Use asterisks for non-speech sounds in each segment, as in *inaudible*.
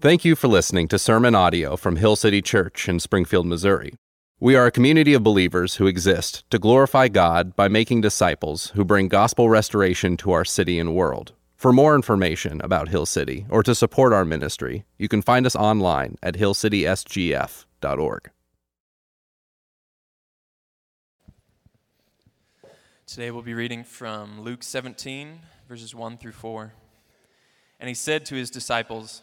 Thank you for listening to sermon audio from Hill City Church in Springfield, Missouri. We are a community of believers who exist to glorify God by making disciples who bring gospel restoration to our city and world. For more information about Hill City or to support our ministry, you can find us online at hillcitysgf.org. Today we'll be reading from Luke 17, verses 1 through 4. And he said to his disciples,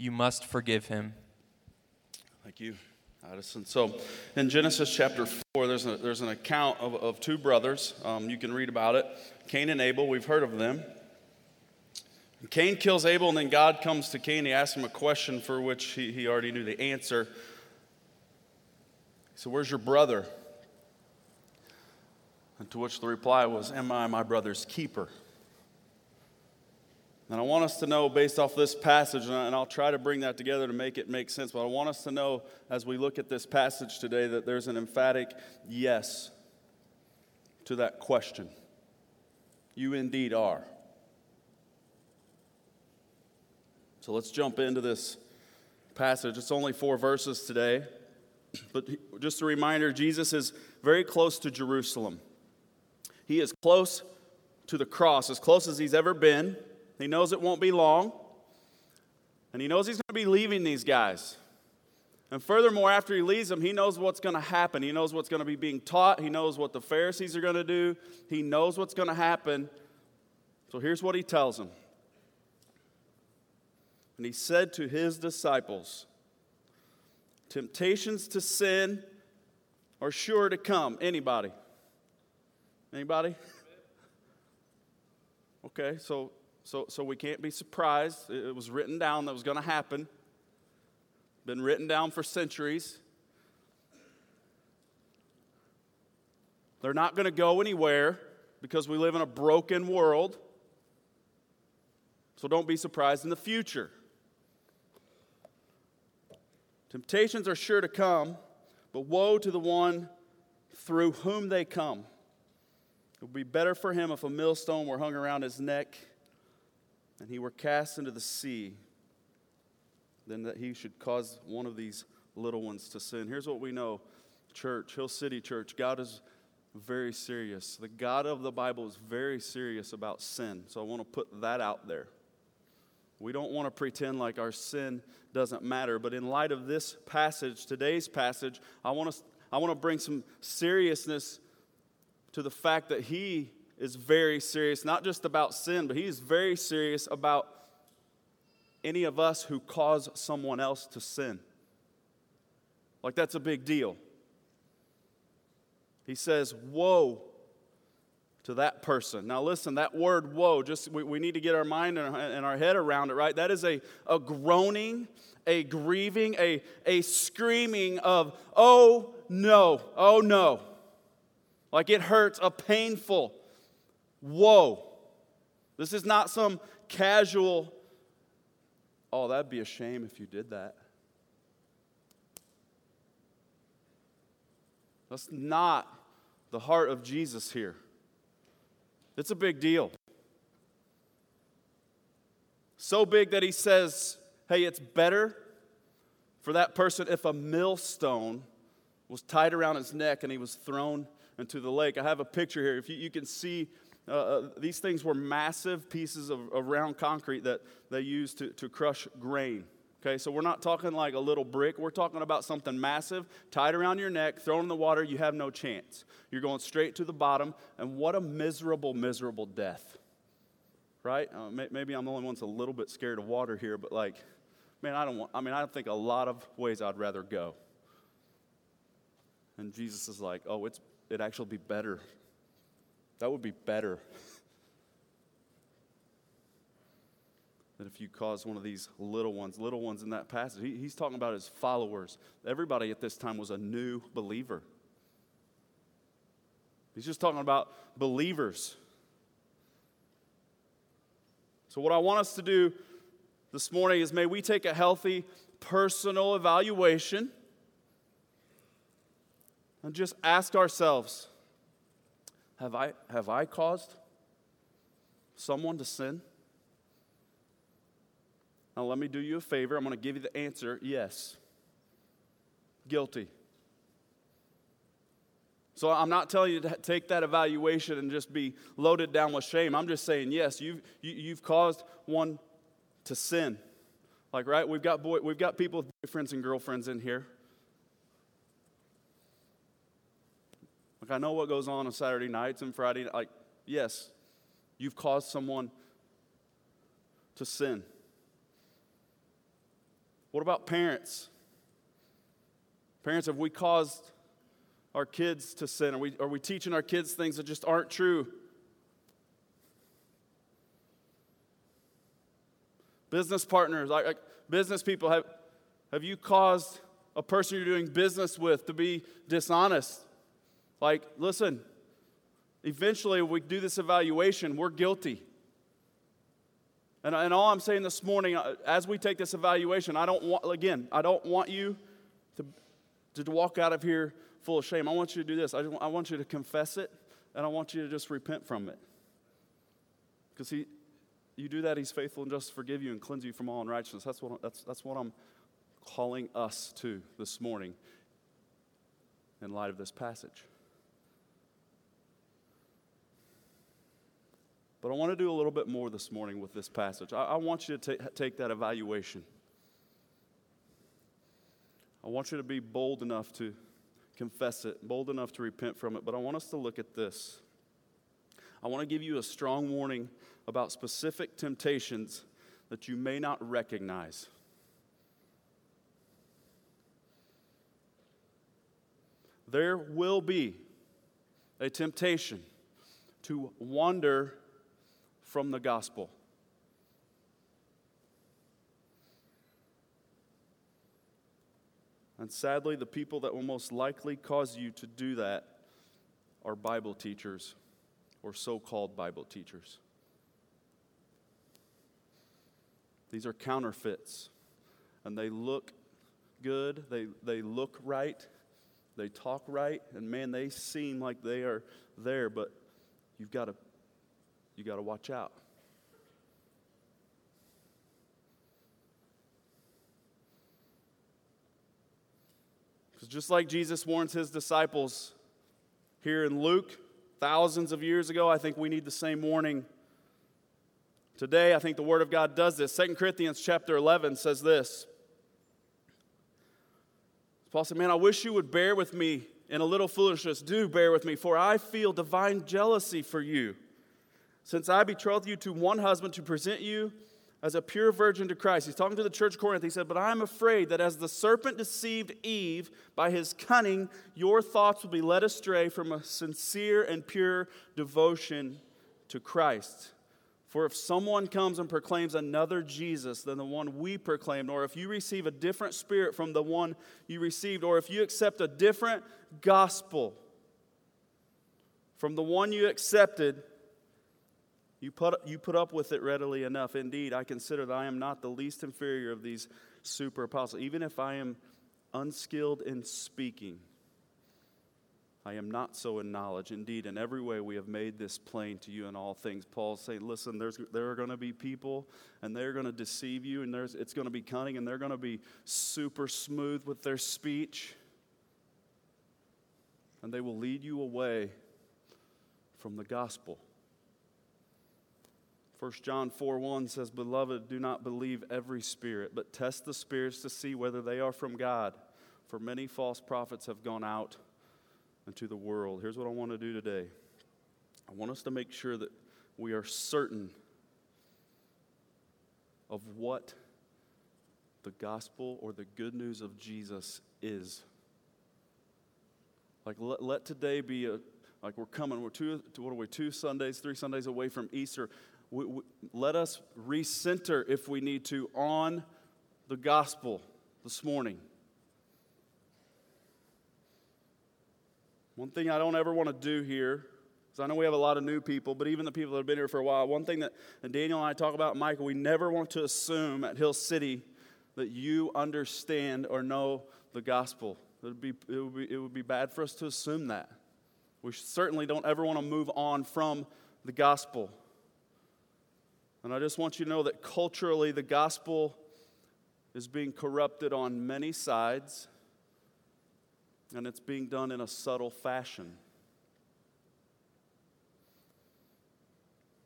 you must forgive him. Thank you, Addison. So, in Genesis chapter 4, there's, a, there's an account of, of two brothers. Um, you can read about it Cain and Abel. We've heard of them. Cain kills Abel, and then God comes to Cain. He asks him a question for which he, he already knew the answer. He said, Where's your brother? And to which the reply was, Am I my brother's keeper? And I want us to know, based off this passage, and I'll try to bring that together to make it make sense, but I want us to know as we look at this passage today that there's an emphatic yes to that question. You indeed are. So let's jump into this passage. It's only four verses today, but just a reminder Jesus is very close to Jerusalem. He is close to the cross, as close as he's ever been. He knows it won't be long. And he knows he's going to be leaving these guys. And furthermore, after he leaves them, he knows what's going to happen. He knows what's going to be being taught. He knows what the Pharisees are going to do. He knows what's going to happen. So here's what he tells them. And he said to his disciples, Temptations to sin are sure to come. Anybody? Anybody? *laughs* Okay, so so, so we can't be surprised. It was written down that was going to happen. Been written down for centuries. They're not going to go anywhere because we live in a broken world. So don't be surprised in the future. Temptations are sure to come, but woe to the one through whom they come. It would be better for him if a millstone were hung around his neck and he were cast into the sea, then that he should cause one of these little ones to sin. Here's what we know church, Hill City Church, God is very serious. The God of the Bible is very serious about sin. So I want to put that out there. We don't want to pretend like our sin doesn't matter, but in light of this passage, today's passage, I want to, I want to bring some seriousness to the fact that He is very serious, not just about sin, but he's very serious about any of us who cause someone else to sin. Like, that's a big deal. He says, Woe to that person. Now, listen, that word woe, just we, we need to get our mind and our, and our head around it, right? That is a, a groaning, a grieving, a, a screaming of, oh no, oh no. Like it hurts, a painful, Whoa. This is not some casual, oh, that'd be a shame if you did that. That's not the heart of Jesus here. It's a big deal. So big that he says, hey, it's better for that person if a millstone was tied around his neck and he was thrown into the lake. I have a picture here. If you, you can see uh, uh, these things were massive pieces of, of round concrete that they used to, to crush grain. Okay, so we're not talking like a little brick. We're talking about something massive, tied around your neck, thrown in the water. You have no chance. You're going straight to the bottom. And what a miserable, miserable death. Right? Uh, may, maybe I'm the only one that's a little bit scared of water here, but like, man, I don't want, I mean, I think a lot of ways I'd rather go. And Jesus is like, oh, it's, it'd actually be better that would be better. than if you cause one of these little ones, little ones in that passage, he, he's talking about his followers. Everybody at this time was a new believer. He's just talking about believers. So, what I want us to do this morning is may we take a healthy personal evaluation and just ask ourselves have I, have I caused someone to sin? Now, let me do you a favor. I'm going to give you the answer yes. Guilty. So I'm not telling you to take that evaluation and just be loaded down with shame. I'm just saying, yes, you've, you, have you have caused one to sin. Like, right? We've got, boy, we've got people with boyfriends and girlfriends in here. Like, I know what goes on on Saturday nights and Friday. Like, yes, you've caused someone to sin. What about parents? Parents, have we caused our kids to sin? Are we, are we teaching our kids things that just aren't true? Business partners, like, like business people, have, have you caused a person you're doing business with to be dishonest? Like, listen, eventually we do this evaluation, we're guilty. And, and all I'm saying this morning, uh, as we take this evaluation, I don't want, again, I don't want you to, to walk out of here full of shame. I want you to do this. I, just, I want you to confess it, and I want you to just repent from it. Because he, you do that, he's faithful and just to forgive you and cleanse you from all unrighteousness. That's what, that's, that's what I'm calling us to this morning in light of this passage. But I want to do a little bit more this morning with this passage. I, I want you to take that evaluation. I want you to be bold enough to confess it, bold enough to repent from it. But I want us to look at this. I want to give you a strong warning about specific temptations that you may not recognize. There will be a temptation to wander from the gospel. And sadly, the people that will most likely cause you to do that are Bible teachers or so called Bible teachers. These are counterfeits, and they look good, they, they look right, they talk right, and man, they seem like they are there, but you've got to you got to watch out. Because just like Jesus warns his disciples here in Luke, thousands of years ago, I think we need the same warning. Today, I think the Word of God does this. 2 Corinthians chapter 11 says this. Paul said, Man, I wish you would bear with me in a little foolishness. Do bear with me, for I feel divine jealousy for you since I betrothed you to one husband to present you as a pure virgin to Christ. He's talking to the church of Corinth. He said, But I am afraid that as the serpent deceived Eve by his cunning, your thoughts will be led astray from a sincere and pure devotion to Christ. For if someone comes and proclaims another Jesus than the one we proclaimed, or if you receive a different spirit from the one you received, or if you accept a different gospel from the one you accepted, you put, you put up with it readily enough. Indeed, I consider that I am not the least inferior of these super apostles. Even if I am unskilled in speaking, I am not so in knowledge. Indeed, in every way we have made this plain to you in all things. Paul's saying, listen, there's, there are going to be people and they're going to deceive you and there's, it's going to be cunning and they're going to be super smooth with their speech. And they will lead you away from the gospel. 1 John 4 1 says, Beloved, do not believe every spirit, but test the spirits to see whether they are from God. For many false prophets have gone out into the world. Here's what I want to do today I want us to make sure that we are certain of what the gospel or the good news of Jesus is. Like, let, let today be a, like we're coming, we're two, what are we, two Sundays, three Sundays away from Easter we, we, let us recenter, if we need to, on the gospel this morning. One thing I don't ever want to do here, because I know we have a lot of new people, but even the people that have been here for a while, one thing that Daniel and I talk about, Michael, we never want to assume at Hill City that you understand or know the gospel. It would be, it would be, it would be bad for us to assume that. We certainly don't ever want to move on from the gospel. And I just want you to know that culturally, the gospel is being corrupted on many sides, and it's being done in a subtle fashion.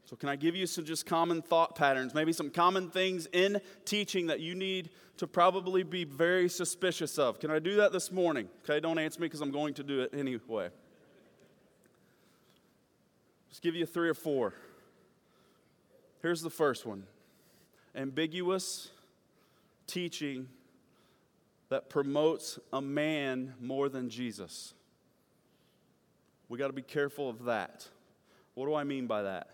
So, can I give you some just common thought patterns, maybe some common things in teaching that you need to probably be very suspicious of? Can I do that this morning? Okay, don't answer me because I'm going to do it anyway. Just give you three or four. Here's the first one ambiguous teaching that promotes a man more than Jesus. We got to be careful of that. What do I mean by that?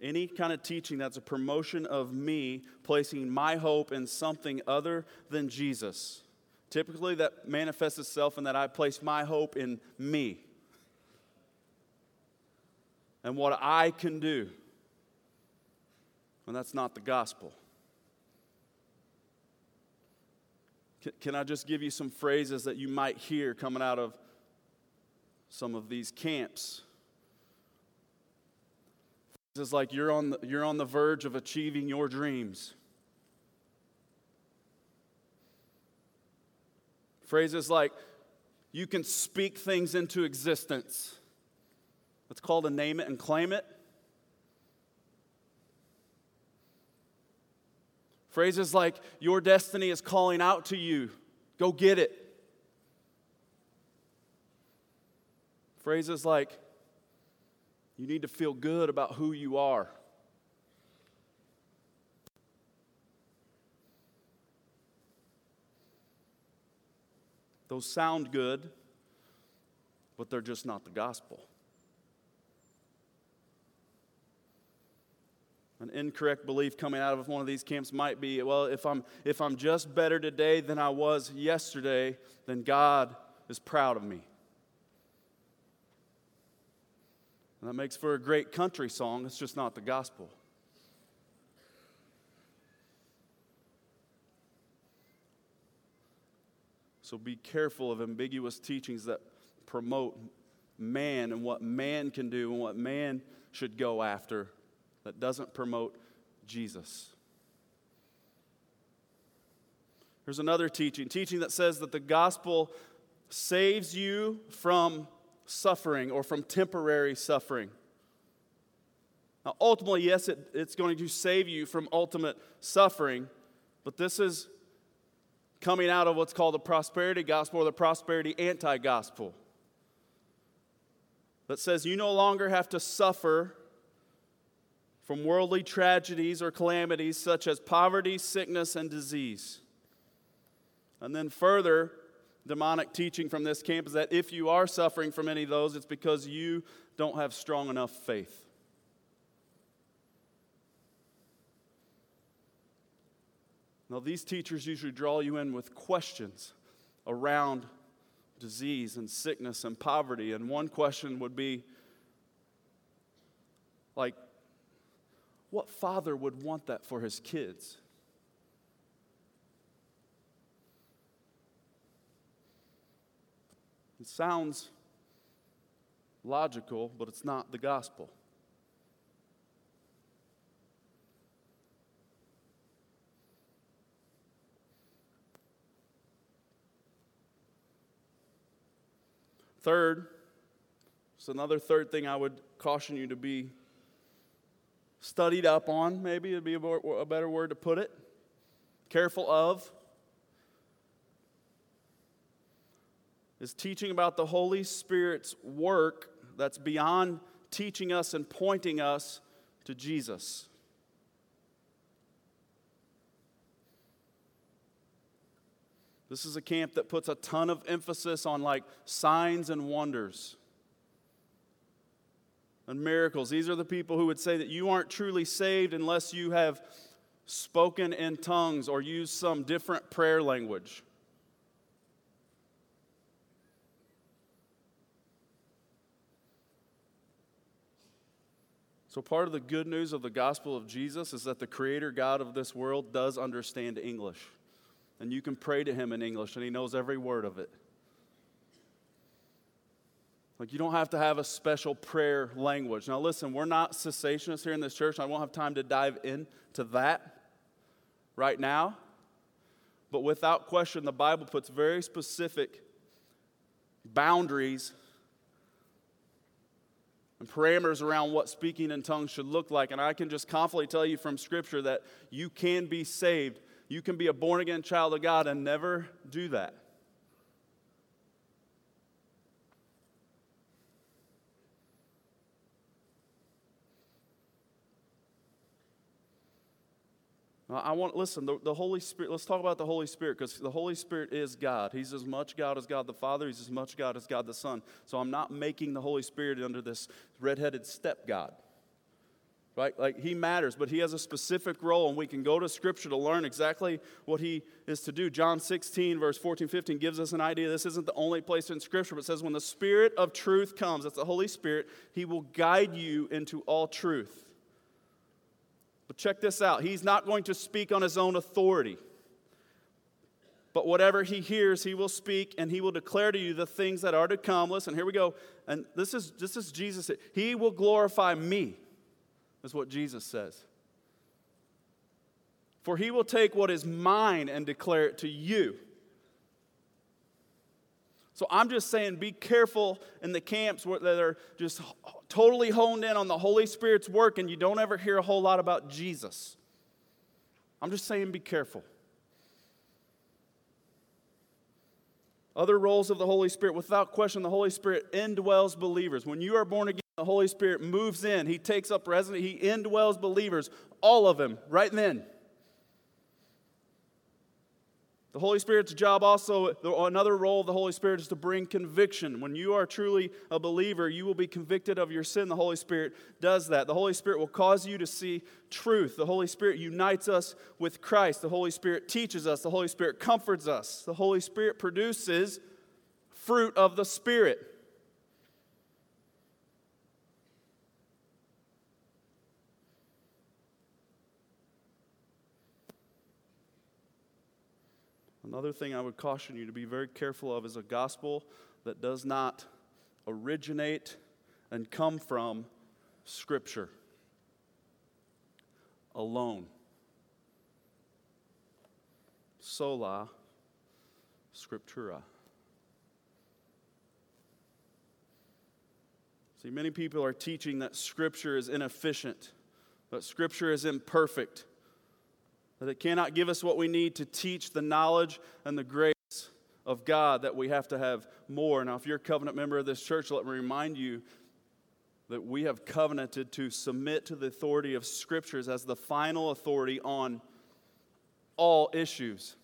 Any kind of teaching that's a promotion of me placing my hope in something other than Jesus. Typically, that manifests itself in that I place my hope in me and what I can do. And that's not the gospel. Can I just give you some phrases that you might hear coming out of some of these camps? Phrases like you're on the, you're on the verge of achieving your dreams. Phrases like you can speak things into existence. It's called a name it and claim it. Phrases like, Your destiny is calling out to you, go get it. Phrases like, You need to feel good about who you are. Those sound good, but they're just not the gospel. An incorrect belief coming out of one of these camps might be well, if I'm, if I'm just better today than I was yesterday, then God is proud of me. And that makes for a great country song, it's just not the gospel. So be careful of ambiguous teachings that promote man and what man can do and what man should go after that doesn't promote Jesus. Here's another teaching teaching that says that the gospel saves you from suffering or from temporary suffering. Now, ultimately, yes, it, it's going to save you from ultimate suffering, but this is coming out of what's called the prosperity gospel or the prosperity anti gospel that says you no longer have to suffer from worldly tragedies or calamities such as poverty, sickness, and disease. And then further, demonic teaching from this camp is that if you are suffering from any of those, it's because you don't have strong enough faith. Now, these teachers usually draw you in with questions around disease and sickness and poverty. And one question would be like, what father would want that for his kids? It sounds logical, but it's not the gospel. Third, so another third thing I would caution you to be studied up on, maybe it'd be a better word to put it, careful of, is teaching about the Holy Spirit's work that's beyond teaching us and pointing us to Jesus. This is a camp that puts a ton of emphasis on like signs and wonders. And miracles. These are the people who would say that you aren't truly saved unless you have spoken in tongues or used some different prayer language. So, part of the good news of the gospel of Jesus is that the creator God of this world does understand English. And you can pray to him in English, and he knows every word of it. Like, you don't have to have a special prayer language. Now, listen, we're not cessationists here in this church. I won't have time to dive into that right now. But without question, the Bible puts very specific boundaries and parameters around what speaking in tongues should look like. And I can just confidently tell you from Scripture that you can be saved. You can be a born again child of God and never do that. I want, listen, the, the, Holy Spirit, let's talk about the Holy Spirit because the Holy Spirit is God. He's as much God as God the Father, He's as much God as God the Son. So I'm not making the Holy Spirit under this redheaded step God. Right? Like He matters, but He has a specific role, and we can go to Scripture to learn exactly what He is to do. John 16, verse 14, 15 gives us an idea. This isn't the only place in Scripture, but it says, When the Spirit of truth comes, that's the Holy Spirit, He will guide you into all truth. But check this out He's not going to speak on his own authority. But whatever he hears, he will speak and he will declare to you the things that are to come. Listen, here we go. And this is, this is Jesus. He will glorify me, is what Jesus says. For he will take what is mine and declare it to you. So I'm just saying, be careful in the camps where that are just totally honed in on the Holy Spirit's work and you don't ever hear a whole lot about Jesus. I'm just saying, be careful. Other roles of the Holy Spirit, without question, the Holy Spirit indwells believers. When you are born again, the Holy Spirit moves in. He takes up residence. He indwells believers, all of them, right then. The Holy Spirit's job also, another role of the Holy Spirit is to bring conviction. When you are truly a believer, you will be convicted of your sin. The Holy Spirit does that. The Holy Spirit will cause you to see truth. The Holy Spirit unites us with Christ. The Holy Spirit teaches us. The Holy Spirit comforts us. The Holy Spirit produces fruit of the Spirit. Another thing I would caution you to be very careful of is a gospel that does not originate and come from Scripture alone. Sola Scriptura. See, many people are teaching that Scripture is inefficient, that Scripture is imperfect that it cannot give us what we need to teach the knowledge and the grace of God, that we have to have more. Now, if you're a covenant member of this church, let me remind you that we have covenanted to submit to the authority of scriptures as the final authority on all issues.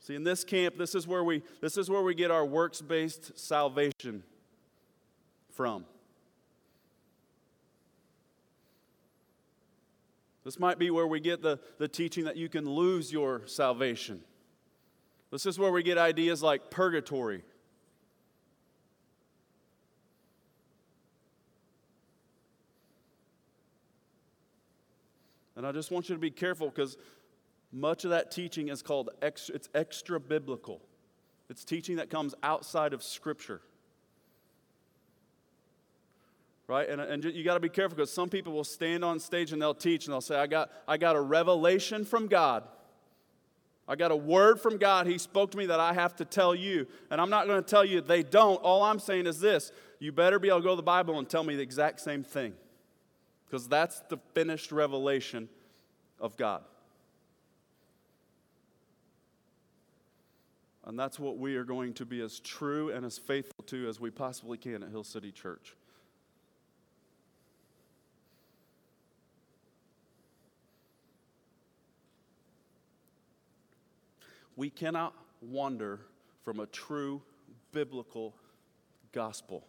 See, in this camp, this is where we, this is where we get our works based salvation from. This might be where we get the, the teaching that you can lose your salvation. This is where we get ideas like purgatory. And I just want you to be careful because much of that teaching is called extra, it's extra biblical. It's teaching that comes outside of Scripture right? And, and you got to be careful because some people will stand on stage and they'll teach and they'll say I got, I got a revelation from god. I got a word from god. He spoke to me that i have to tell you. And i'm not going to tell you they don't. All i'm saying is this. You better be able to go to the bible and tell me the exact same thing because that's the finished revelation of god. And that's what we are going to be as true and as faithful to as we possibly can at hill city church We cannot wander from a true biblical gospel.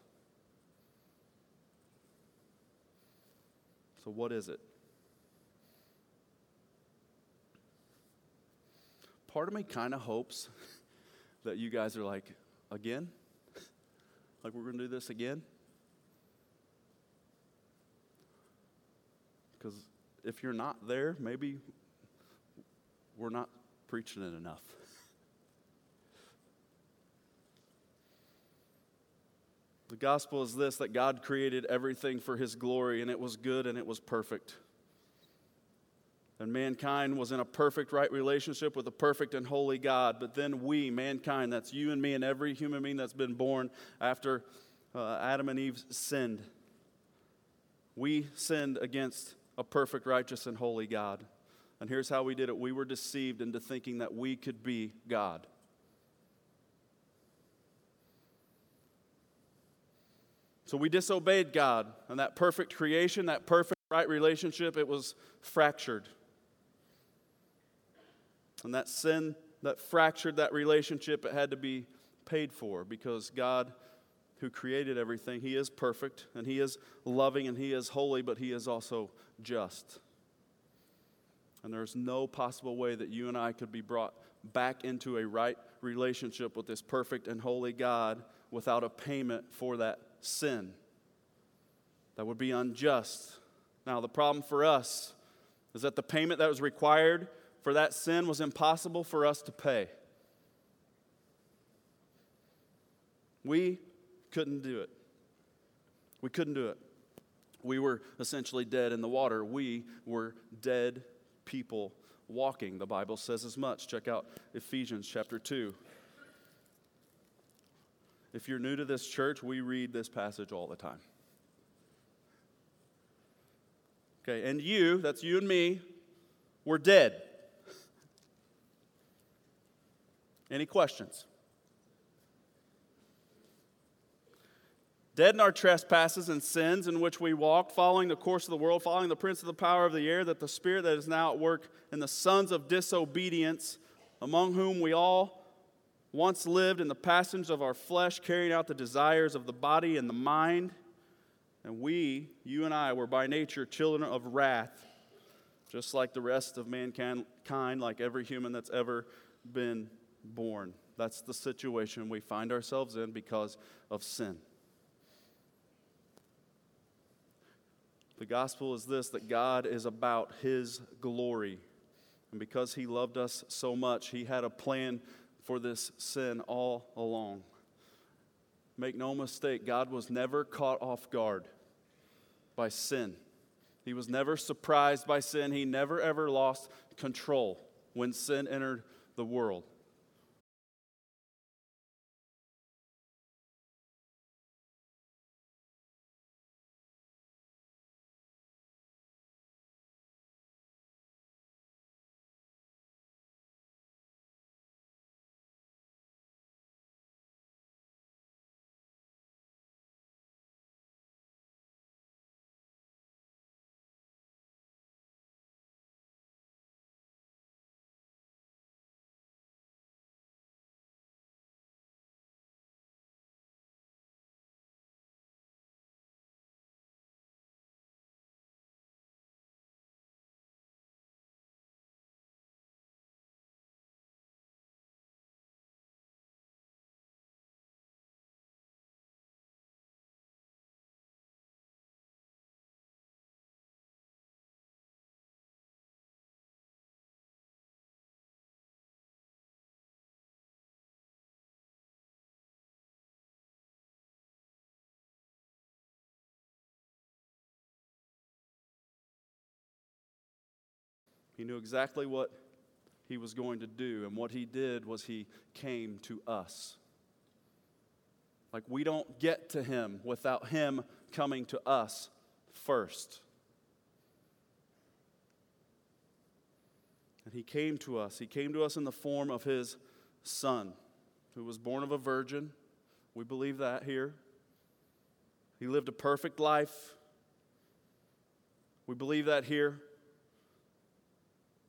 So, what is it? Part of me kind of hopes *laughs* that you guys are like, again? *laughs* Like, we're going to do this again? Because if you're not there, maybe we're not preaching it enough. The gospel is this that God created everything for his glory, and it was good and it was perfect. And mankind was in a perfect, right relationship with a perfect and holy God. But then we, mankind, that's you and me and every human being that's been born after uh, Adam and Eve sinned, we sinned against a perfect, righteous, and holy God. And here's how we did it we were deceived into thinking that we could be God. So we disobeyed God, and that perfect creation, that perfect right relationship, it was fractured. And that sin that fractured that relationship, it had to be paid for because God, who created everything, He is perfect and He is loving and He is holy, but He is also just. And there's no possible way that you and I could be brought back into a right relationship with this perfect and holy God without a payment for that sin. That would be unjust. Now, the problem for us is that the payment that was required for that sin was impossible for us to pay. We couldn't do it. We couldn't do it. We were essentially dead in the water. We were dead people walking. The Bible says as much. Check out Ephesians chapter 2. If you're new to this church, we read this passage all the time. Okay, and you, that's you and me, were dead. Any questions? Dead in our trespasses and sins in which we walked, following the course of the world, following the prince of the power of the air, that the spirit that is now at work in the sons of disobedience, among whom we all once lived in the passions of our flesh, carrying out the desires of the body and the mind. And we, you and I, were by nature children of wrath, just like the rest of mankind, like every human that's ever been born. That's the situation we find ourselves in because of sin. The gospel is this that God is about His glory. And because He loved us so much, He had a plan for this sin all along. Make no mistake, God was never caught off guard by sin. He was never surprised by sin. He never ever lost control when sin entered the world. He knew exactly what he was going to do, and what he did was he came to us. Like we don't get to him without him coming to us first. And he came to us. He came to us in the form of his son, who was born of a virgin. We believe that here. He lived a perfect life. We believe that here.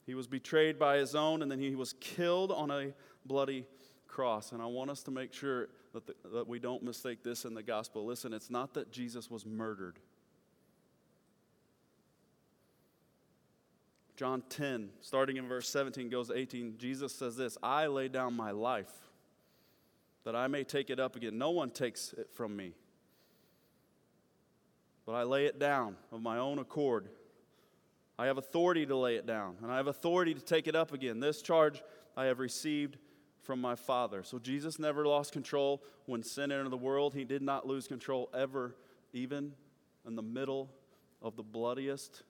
He was betrayed by his own, and then he was killed on a bloody cross. And I want us to make sure that, the, that we don't mistake this in the gospel. Listen, it's not that Jesus was murdered. John 10, starting in verse 17, goes to 18. Jesus says this I lay down my life that I may take it up again. No one takes it from me, but I lay it down of my own accord. I have authority to lay it down, and I have authority to take it up again. This charge I have received from my Father. So Jesus never lost control when sin entered the world. He did not lose control ever, even in the middle of the bloodiest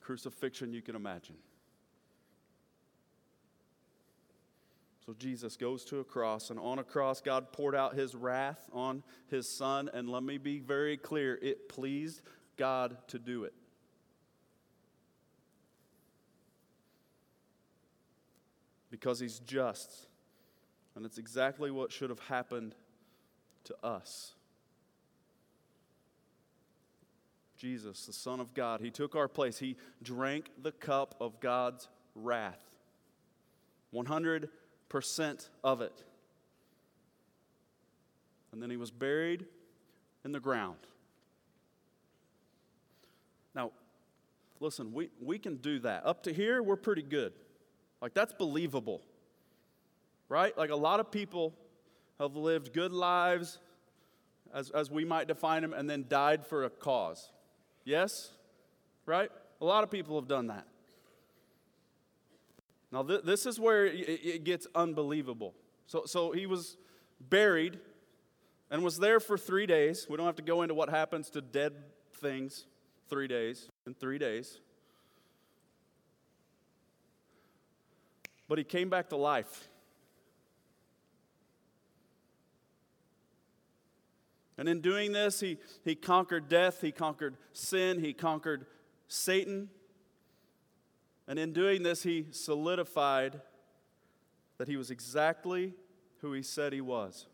crucifixion you can imagine. So Jesus goes to a cross, and on a cross, God poured out his wrath on his son. And let me be very clear it pleased God to do it. Because he's just. And it's exactly what should have happened to us. Jesus, the Son of God, he took our place. He drank the cup of God's wrath. 100% of it. And then he was buried in the ground. Now, listen, we, we can do that. Up to here, we're pretty good. Like, that's believable right? Like a lot of people have lived good lives, as, as we might define them, and then died for a cause. Yes? Right? A lot of people have done that. Now, th- this is where it, it gets unbelievable. So, so he was buried and was there for three days. We don't have to go into what happens to dead things three days, in three days. But he came back to life. And in doing this, he, he conquered death, he conquered sin, he conquered Satan. And in doing this, he solidified that he was exactly who he said he was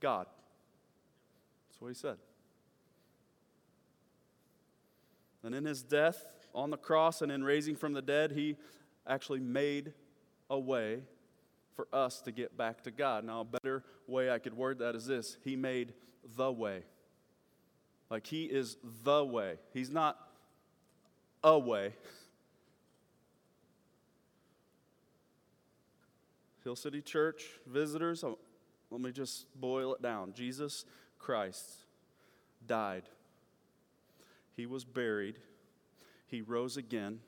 God. That's what he said. And in his death on the cross and in raising from the dead, he actually made a way for us to get back to God. Now, a better way I could word that is this He made the way. Like, He is the way. He's not a way. Hill City Church visitors, oh, let me just boil it down. Jesus Christ died, He was buried, He rose again,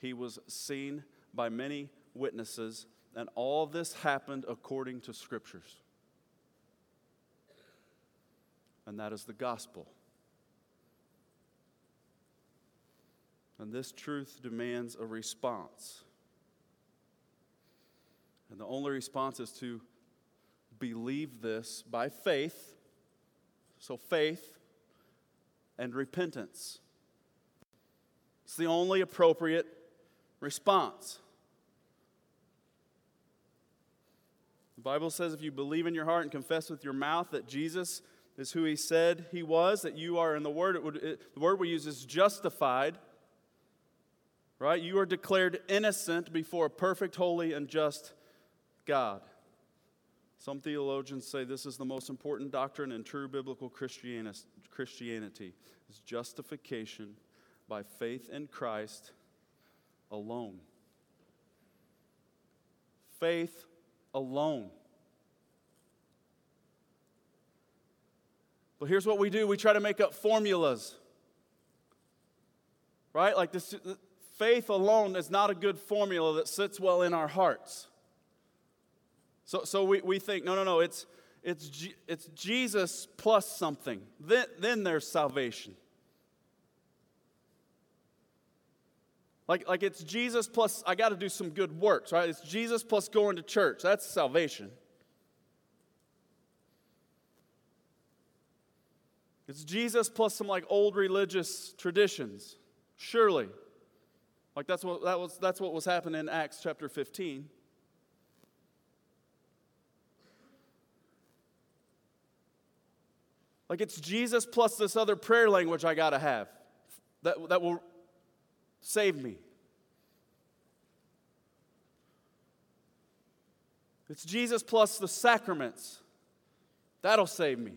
He was seen by many witnesses and all this happened according to scriptures. And that is the gospel. And this truth demands a response. And the only response is to believe this by faith. So, faith and repentance. It's the only appropriate response. The Bible says if you believe in your heart and confess with your mouth that Jesus is who he said he was, that you are in the word, it would, it, the word we use is justified. Right? You are declared innocent before a perfect, holy, and just God. Some theologians say this is the most important doctrine in true biblical Christianity is justification by faith in Christ alone. Faith alone. But here's what we do we try to make up formulas. Right? Like this faith alone is not a good formula that sits well in our hearts. So, so we, we think, no, no, no, it's, it's, it's Jesus plus something. Then, then there's salvation. Like, like it's Jesus plus, I got to do some good works, right? It's Jesus plus going to church. That's salvation. It's Jesus plus some like old religious traditions. Surely. Like that's what that was that's what was happening in Acts chapter 15. Like it's Jesus plus this other prayer language I got to have that, that will Save me. It's Jesus plus the sacraments. That'll save me.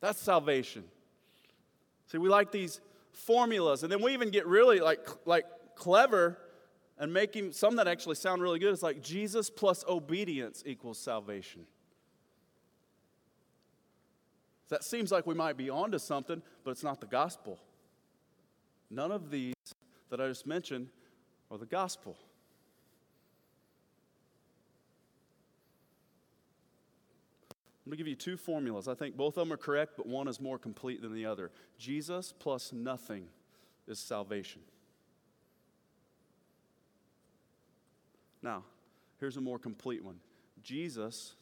That's salvation. See, we like these formulas, and then we even get really like, like clever and making some that actually sound really good. It's like Jesus plus obedience equals salvation. That seems like we might be onto something, but it's not the gospel. None of these that I just mentioned are the gospel. I'm going to give you two formulas. I think both of them are correct, but one is more complete than the other. Jesus plus nothing is salvation. Now, here's a more complete one Jesus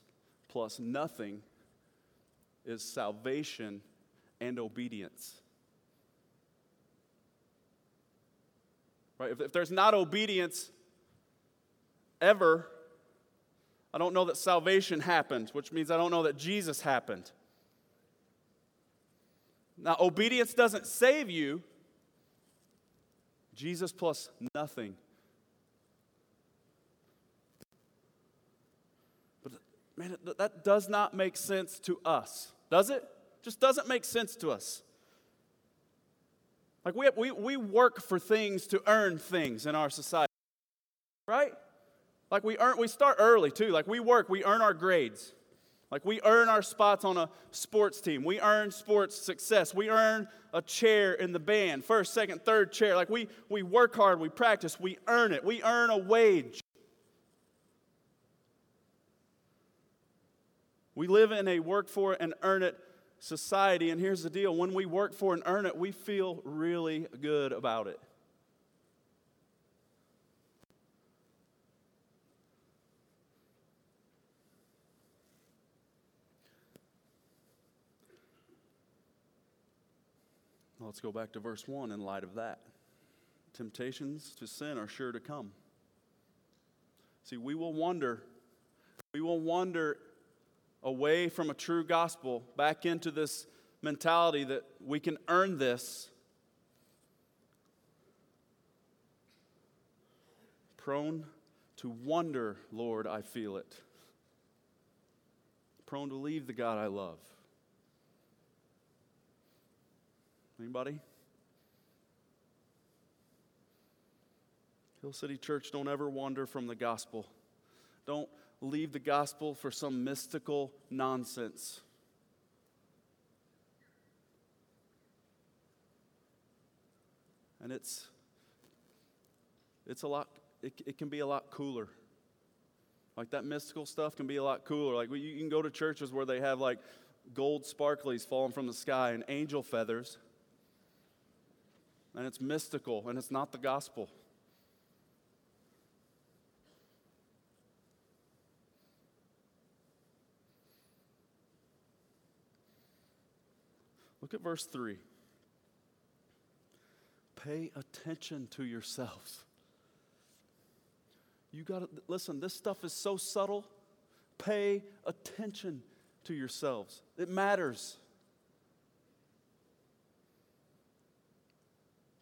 plus nothing is salvation and obedience. Right? If, if there's not obedience ever, I don't know that salvation happened, which means I don't know that Jesus happened. Now, obedience doesn't save you. Jesus plus nothing. But man, that does not make sense to us, does it? Just doesn't make sense to us. Like we, we, we work for things to earn things in our society, right? Like we earn, we start early too. Like we work, we earn our grades. Like we earn our spots on a sports team. We earn sports success. We earn a chair in the band, first, second, third chair. Like we, we work hard, we practice, we earn it. We earn a wage. We live in a work for it and earn it society. And here's the deal when we work for and earn it, we feel really good about it. Let's go back to verse 1 in light of that. Temptations to sin are sure to come. See, we will wonder, We will wander away from a true gospel back into this mentality that we can earn this. Prone to wonder, Lord, I feel it. Prone to leave the God I love. Anybody? Hill City Church, don't ever wander from the gospel. Don't leave the gospel for some mystical nonsense. And it's it's a lot it, it can be a lot cooler. Like that mystical stuff can be a lot cooler. Like you can go to churches where they have like gold sparklies falling from the sky and angel feathers and it's mystical and it's not the gospel. Look at verse 3. Pay attention to yourselves. You got to listen, this stuff is so subtle. Pay attention to yourselves. It matters.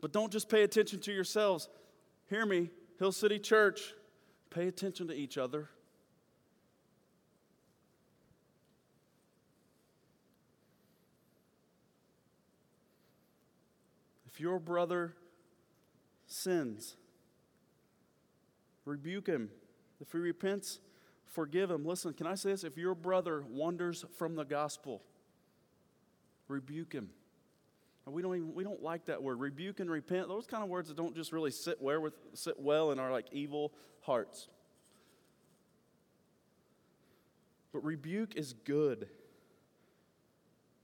But don't just pay attention to yourselves. Hear me, Hill City Church, pay attention to each other. Your brother sins, rebuke him. If he repents, forgive him. Listen, can I say this? If your brother wanders from the gospel, rebuke him. We don't even, we don't like that word. Rebuke and repent, those kind of words that don't just really sit where with sit well in our like evil hearts. But rebuke is good.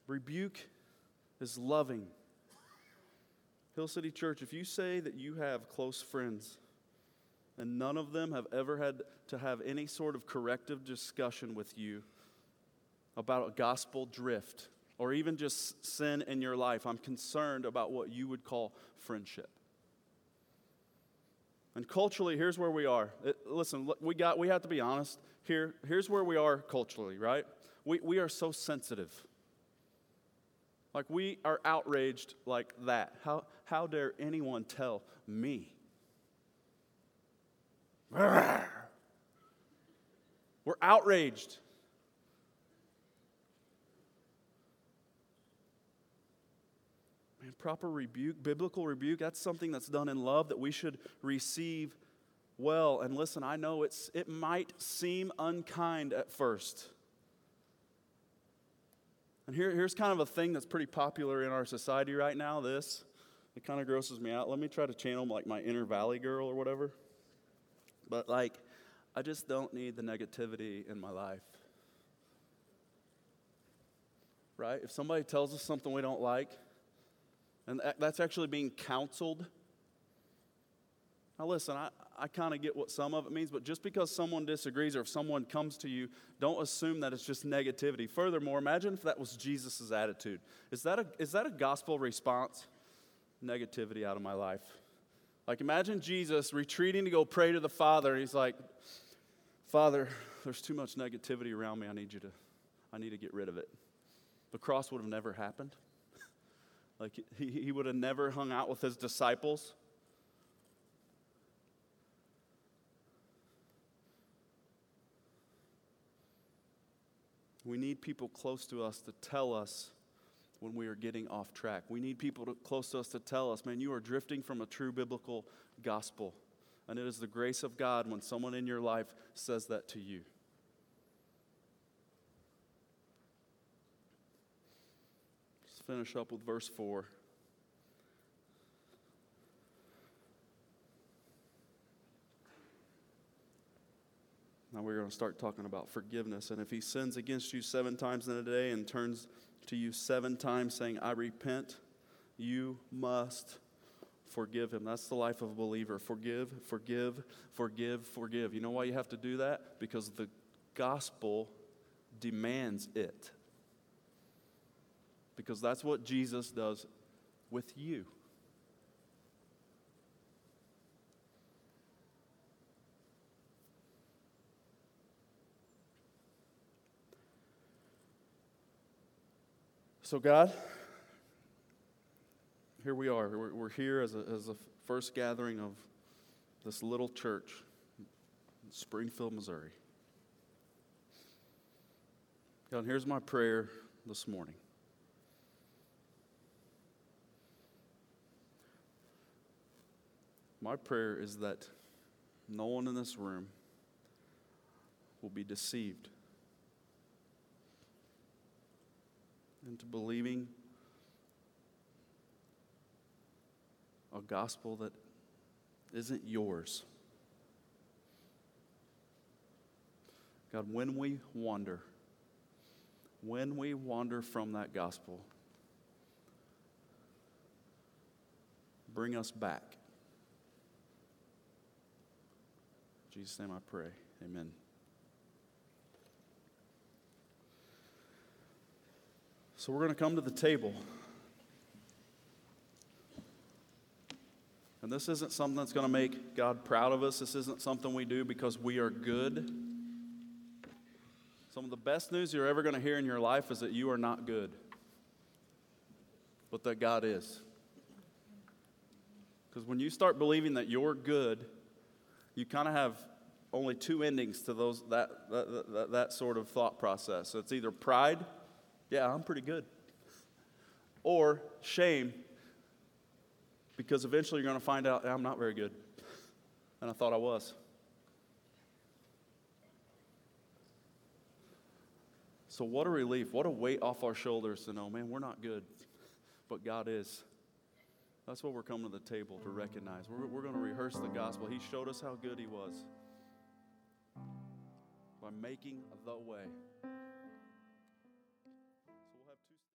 Rebuke is loving. Hill City Church, if you say that you have close friends and none of them have ever had to have any sort of corrective discussion with you about a gospel drift, or even just sin in your life. I'm concerned about what you would call friendship. And culturally, here's where we are. It, listen, we, got, we have to be honest. Here, here's where we are culturally, right? We, we are so sensitive. Like, we are outraged like that. How, how dare anyone tell me? We're outraged. Man, proper rebuke, biblical rebuke, that's something that's done in love that we should receive well. And listen, I know it's, it might seem unkind at first. And here, here's kind of a thing that's pretty popular in our society right now this. It kind of grosses me out. Let me try to channel like my inner valley girl or whatever. But like, I just don't need the negativity in my life. Right? If somebody tells us something we don't like, and that's actually being counseled. Now, listen, I, I kind of get what some of it means, but just because someone disagrees or if someone comes to you, don't assume that it's just negativity. Furthermore, imagine if that was Jesus' attitude. Is that, a, is that a gospel response? Negativity out of my life. Like, imagine Jesus retreating to go pray to the Father. He's like, Father, there's too much negativity around me. I need you to, I need to get rid of it. The cross would have never happened. *laughs* like, he, he would have never hung out with his disciples. We need people close to us to tell us when we are getting off track. We need people to, close to us to tell us, man, you are drifting from a true biblical gospel. And it is the grace of God when someone in your life says that to you. Let's finish up with verse 4. Now we're going to start talking about forgiveness. And if he sins against you seven times in a day and turns to you seven times saying, I repent, you must forgive him. That's the life of a believer. Forgive, forgive, forgive, forgive. You know why you have to do that? Because the gospel demands it. Because that's what Jesus does with you. So, God, here we are. We're, we're here as a, as a first gathering of this little church in Springfield, Missouri. God, here's my prayer this morning. My prayer is that no one in this room will be deceived into believing a gospel that isn't yours. God, when we wander, when we wander from that gospel, bring us back. In Jesus' name I pray. Amen. So we're going to come to the table. And this isn't something that's going to make God proud of us. This isn't something we do because we are good. Some of the best news you're ever going to hear in your life is that you are not good, but that God is. Because when you start believing that you're good, you kind of have only two endings to those, that, that, that, that sort of thought process. So it's either pride yeah, I'm pretty good. Or shame, because eventually you're going to find out I'm not very good. And I thought I was. So, what a relief, what a weight off our shoulders to know, man, we're not good, but God is. That's what we're coming to the table to recognize. We're, we're going to rehearse the gospel. He showed us how good He was by making the way.